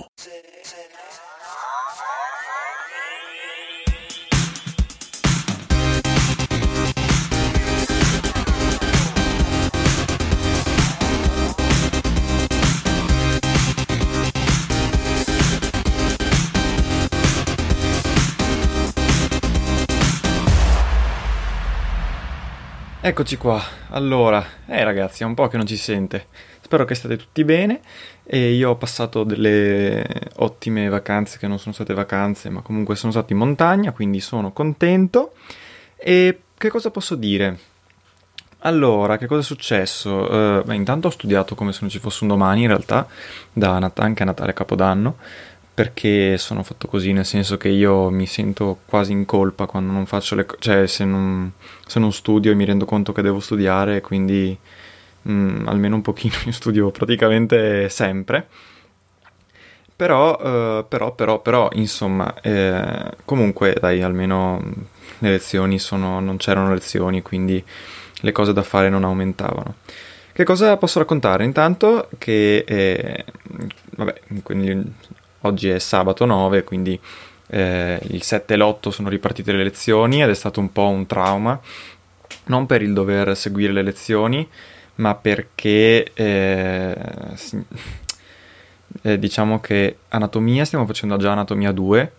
now. Eccoci qua. Allora, eh ragazzi, è un po' che non ci sente. Spero che state tutti bene e io ho passato delle ottime vacanze che non sono state vacanze, ma comunque sono stato in montagna, quindi sono contento. E che cosa posso dire? Allora, che cosa è successo? Uh, beh, intanto ho studiato come se non ci fosse un domani, in realtà, da Nat- anche a Natale Capodanno perché sono fatto così, nel senso che io mi sento quasi in colpa quando non faccio le cose, cioè se non, se non, studio e mi rendo conto che devo studiare, quindi mh, mm, almeno un pochino io studio praticamente sempre. Però, eh, però, però, però, insomma, eh, comunque dai, almeno le lezioni sono, non c'erano lezioni, quindi le cose da fare non aumentavano. Che cosa posso raccontare? Intanto che, eh, vabbè, Oggi è sabato 9, quindi eh, il 7 e l'8 sono ripartite le lezioni ed è stato un po' un trauma, non per il dover seguire le lezioni, ma perché eh, eh, diciamo che anatomia, stiamo facendo già anatomia 2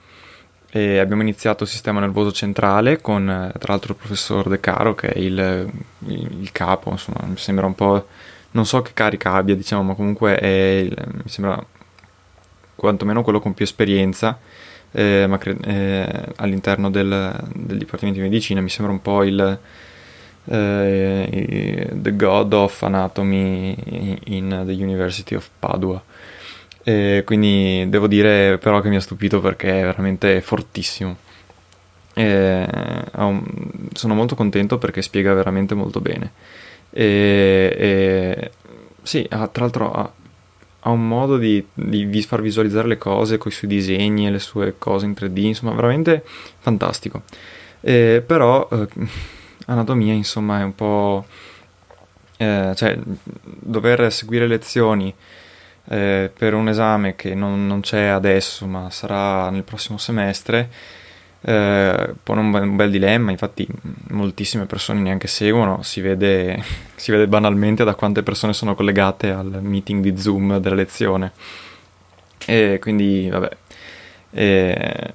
e abbiamo iniziato il sistema nervoso centrale con tra l'altro il professor De Caro che è il, il, il capo, insomma mi sembra un po', non so che carica abbia diciamo, ma comunque è mi sembra quantomeno quello con più esperienza, eh, ma cre- eh, all'interno del, del, Dipartimento di Medicina mi sembra un po' il eh, The God of Anatomy in the University of Padua. quindi devo dire però che mi ha stupito perché è veramente fortissimo. Un, sono molto contento perché spiega veramente molto bene. E, e sì, tra l'altro ha, ha un modo di, di, far visualizzare le cose con i suoi disegni e le sue cose in 3D, insomma, veramente fantastico. Eh, però eh, anatomia, insomma, è un po'... Eh, cioè, dover seguire lezioni eh, per un esame che non, non c'è adesso, ma sarà nel prossimo semestre, eh, pone un un bel, dilemma, infatti moltissime persone neanche seguono, si vede, si vede, banalmente da quante persone sono collegate al meeting di Zoom della lezione. E quindi, vabbè, e,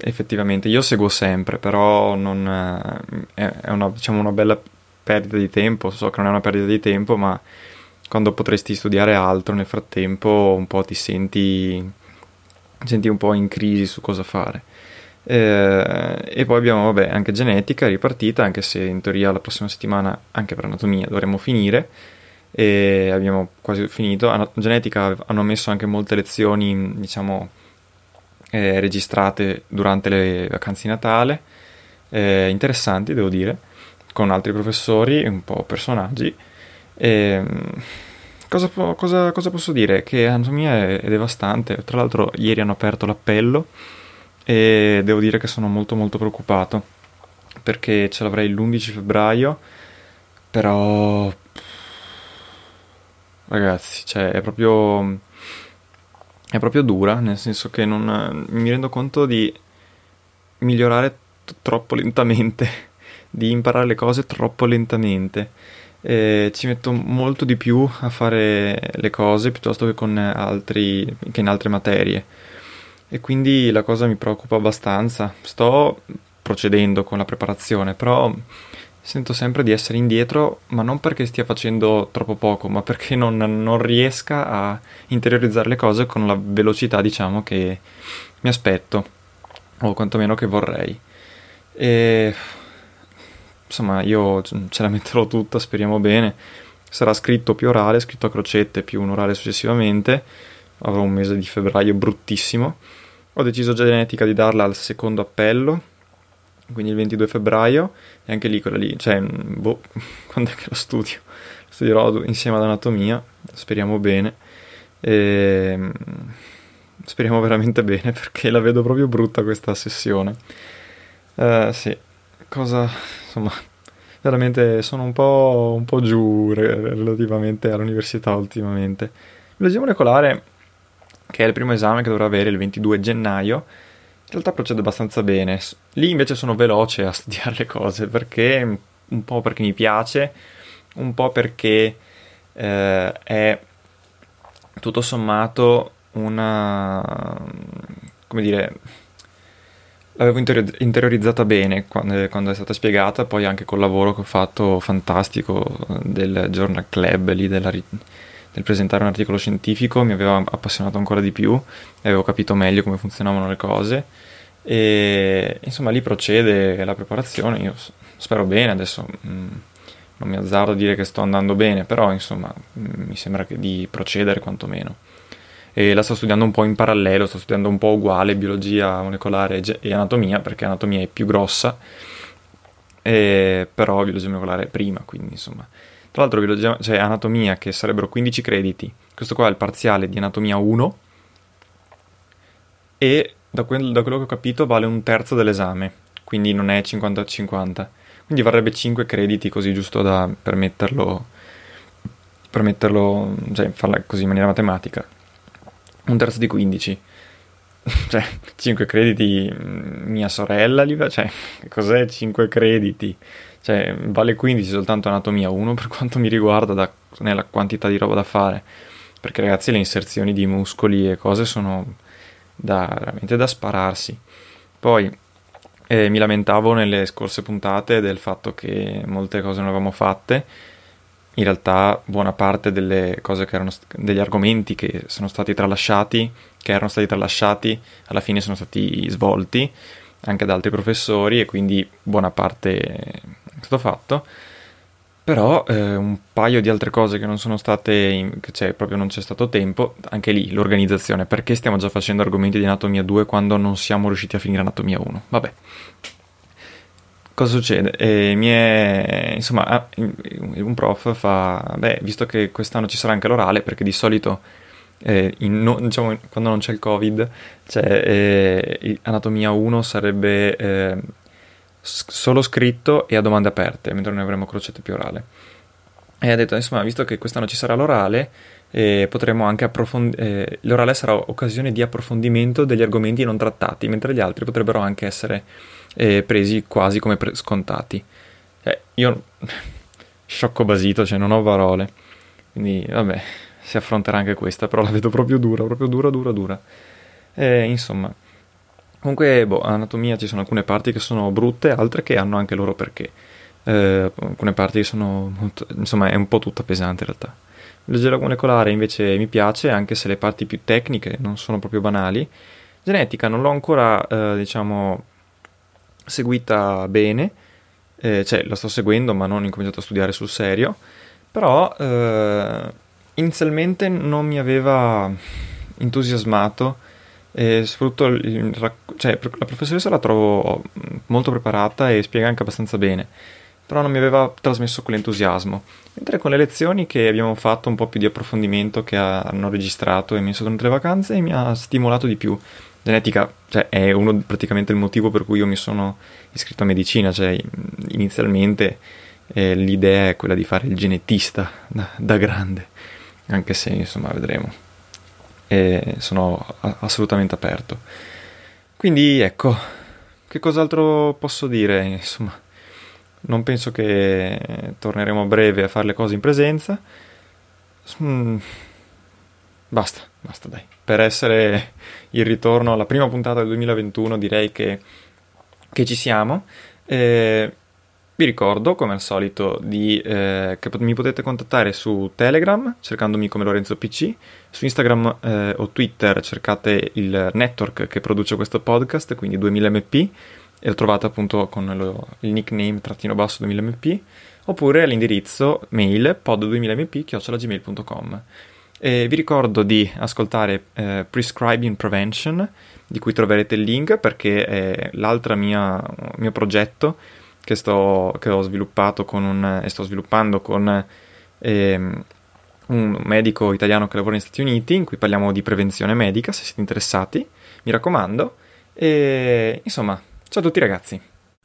effettivamente io seguo sempre, però non, è, è una, diciamo, una bella perdita di tempo, so che non è una perdita di tempo, ma quando potresti studiare altro nel frattempo un po' ti senti, senti un po' in crisi su cosa fare. Eh, e poi abbiamo vabbè, anche genetica ripartita, anche se in teoria la prossima settimana anche per anatomia dovremmo finire. E abbiamo quasi finito. An- genetica hanno messo anche molte lezioni, diciamo, eh, registrate durante le vacanze di Natale, eh, interessanti devo dire, con altri professori, un po' personaggi. E, cosa, cosa, cosa, posso dire? Che anatomia è, è devastante. Tra l'altro, ieri hanno aperto l'appello e devo dire che sono molto molto preoccupato perché ce l'avrei l'11 febbraio, però ragazzi, cioè è proprio è proprio dura, nel senso che non mi rendo conto di migliorare t- troppo lentamente, di imparare le cose troppo lentamente. E ci metto molto di più a fare le cose piuttosto che, altri, che in altre materie. E quindi la cosa mi preoccupa abbastanza. Sto procedendo con la preparazione, però sento sempre di essere indietro, ma non perché stia facendo troppo poco, ma perché non, non riesca a interiorizzare le cose con la velocità, diciamo, che mi aspetto, o quantomeno che vorrei. E insomma, io ce la metterò tutta, speriamo bene. Sarà scritto più orale, scritto a crocette, più un orale successivamente. Avrò un mese di febbraio bruttissimo. Ho deciso genetica di darla al secondo appello, quindi il 22 febbraio, e anche lì quella lì, cioè, boh, quando è che lo studio? Lo studierò insieme ad anatomia, speriamo bene. E... Ehm, speriamo veramente bene perché la vedo proprio brutta questa sessione. Uh, sì, cosa, insomma, veramente sono un po', un po giù relativamente all'università ultimamente. Biologia molecolare, che è il primo esame che dovrò avere il 22 gennaio, in realtà procede abbastanza bene. Lì invece sono veloce a studiare le cose perché un po' perché mi piace, un po' perché eh, è tutto sommato una come dire l'avevo interiorizzata bene quando, quando, è stata spiegata, poi anche col lavoro che ho fatto fantastico del Journal Club lì della, del presentare un articolo scientifico mi aveva appassionato ancora di più e avevo capito meglio come funzionavano le cose. E insomma lì procede la preparazione. Io spero bene adesso mh, mm, non mi azzardo a dire che sto andando bene però insomma mh, mm, mi sembra di procedere quantomeno. E la sto studiando un po' in parallelo sto studiando un po' uguale biologia molecolare e anatomia perché anatomia è più grossa e, però biologia molecolare è prima quindi insomma tra l'altro, biologia, cioè anatomia, che sarebbero 15 crediti. Questo qua è il parziale di anatomia 1. E da, quel, da quello che ho capito vale un terzo dell'esame. Quindi non è 50-50. Quindi varrebbe 5 crediti, così giusto da permetterlo. Permetterlo, cioè farla così in maniera matematica. Un terzo di 15 cioè 5 crediti mm, mia sorella cioè cos'è 5 crediti cioè, vale 15 soltanto anatomia 1 per quanto mi riguarda da, nella quantità di roba da fare. Perché ragazzi le inserzioni di muscoli e cose sono da, veramente da spararsi. Poi eh, mi lamentavo nelle scorse puntate del fatto che molte cose non avevamo fatte. In realtà buona parte erano degli argomenti che sono stati tralasciati, che erano stati tralasciati, alla fine sono stati svolti anche da altri professori e quindi buona parte stato fatto. Però eh, un paio di altre cose che non sono state, in, cioè proprio non c'è stato tempo, anche lì l'organizzazione, perché stiamo già facendo argomenti di anatomia 2 quando non siamo riusciti a finire anatomia 1? Vabbè. Cosa succede? Eh, è, insomma, ah, un prof fa, beh, visto che quest'anno ci sarà anche l'orale, perché di solito eh, no, diciamo, quando non c'è il covid, cioè, eh, anatomia 1 sarebbe eh, solo scritto e a domande aperte, mentre noi avremo crocette più orale. E ha detto, insomma, visto che quest'anno ci sarà l'orale, eh, potremo anche approfondire, eh, l'orale sarà occasione di approfondimento degli argomenti non trattati, mentre gli altri potrebbero anche essere eh, presi quasi come pre- scontati. Cioè, io, sciocco basito, cioè non ho parole. Quindi, vabbè, si affronterà anche questa, però la vedo proprio dura, proprio dura, dura, dura. E, insomma, comunque, boh, anatomia ci sono alcune parti che sono brutte, altre che hanno anche loro perché. Eh, alcune parti sono molto, insomma, è un po' tutta pesante in realtà. Biologia molecolare invece mi piace, anche se le parti più tecniche non sono proprio banali. Genetica non l'ho ancora, eh, diciamo, seguita bene, eh, cioè la sto seguendo ma non ho incominciato a studiare sul serio, però eh, inizialmente non mi aveva entusiasmato e soprattutto il, cioè, la professoressa la trovo molto preparata e spiega anche abbastanza bene però non mi aveva trasmesso quell'entusiasmo. Mentre con le lezioni che abbiamo fatto un po' più di approfondimento, che hanno registrato e messo durante le vacanze, mi ha stimolato di più. Genetica cioè, è uno praticamente il motivo per cui io mi sono iscritto a medicina, cioè inizialmente eh, l'idea è quella di fare il genetista da, da grande, anche se insomma vedremo. E sono assolutamente aperto. Quindi ecco, che cos'altro posso dire? Insomma, non penso che torneremo a breve a fare le cose in presenza. Mm, basta, basta dai. Per essere il ritorno alla prima puntata del 2021 direi che, che ci siamo. Eh, vi ricordo, come al solito, di, eh, che mi potete contattare su Telegram cercandomi come Lorenzo PC, su Instagram eh, o Twitter cercate il network che produce questo podcast, quindi 2000mp e lo trovate appunto con lo, il nickname trattino basso 2000mp oppure all'indirizzo mail pod2000mp.gmail.com e vi ricordo di ascoltare eh, Prescribing Prevention di cui troverete il link perché è l'altro mio progetto che, sto, che ho sviluppato un, e sto sviluppando con ehm, un medico italiano che lavora negli Stati Uniti in cui parliamo di prevenzione medica se siete interessati mi raccomando e insomma Ciao a tutti ragazzi.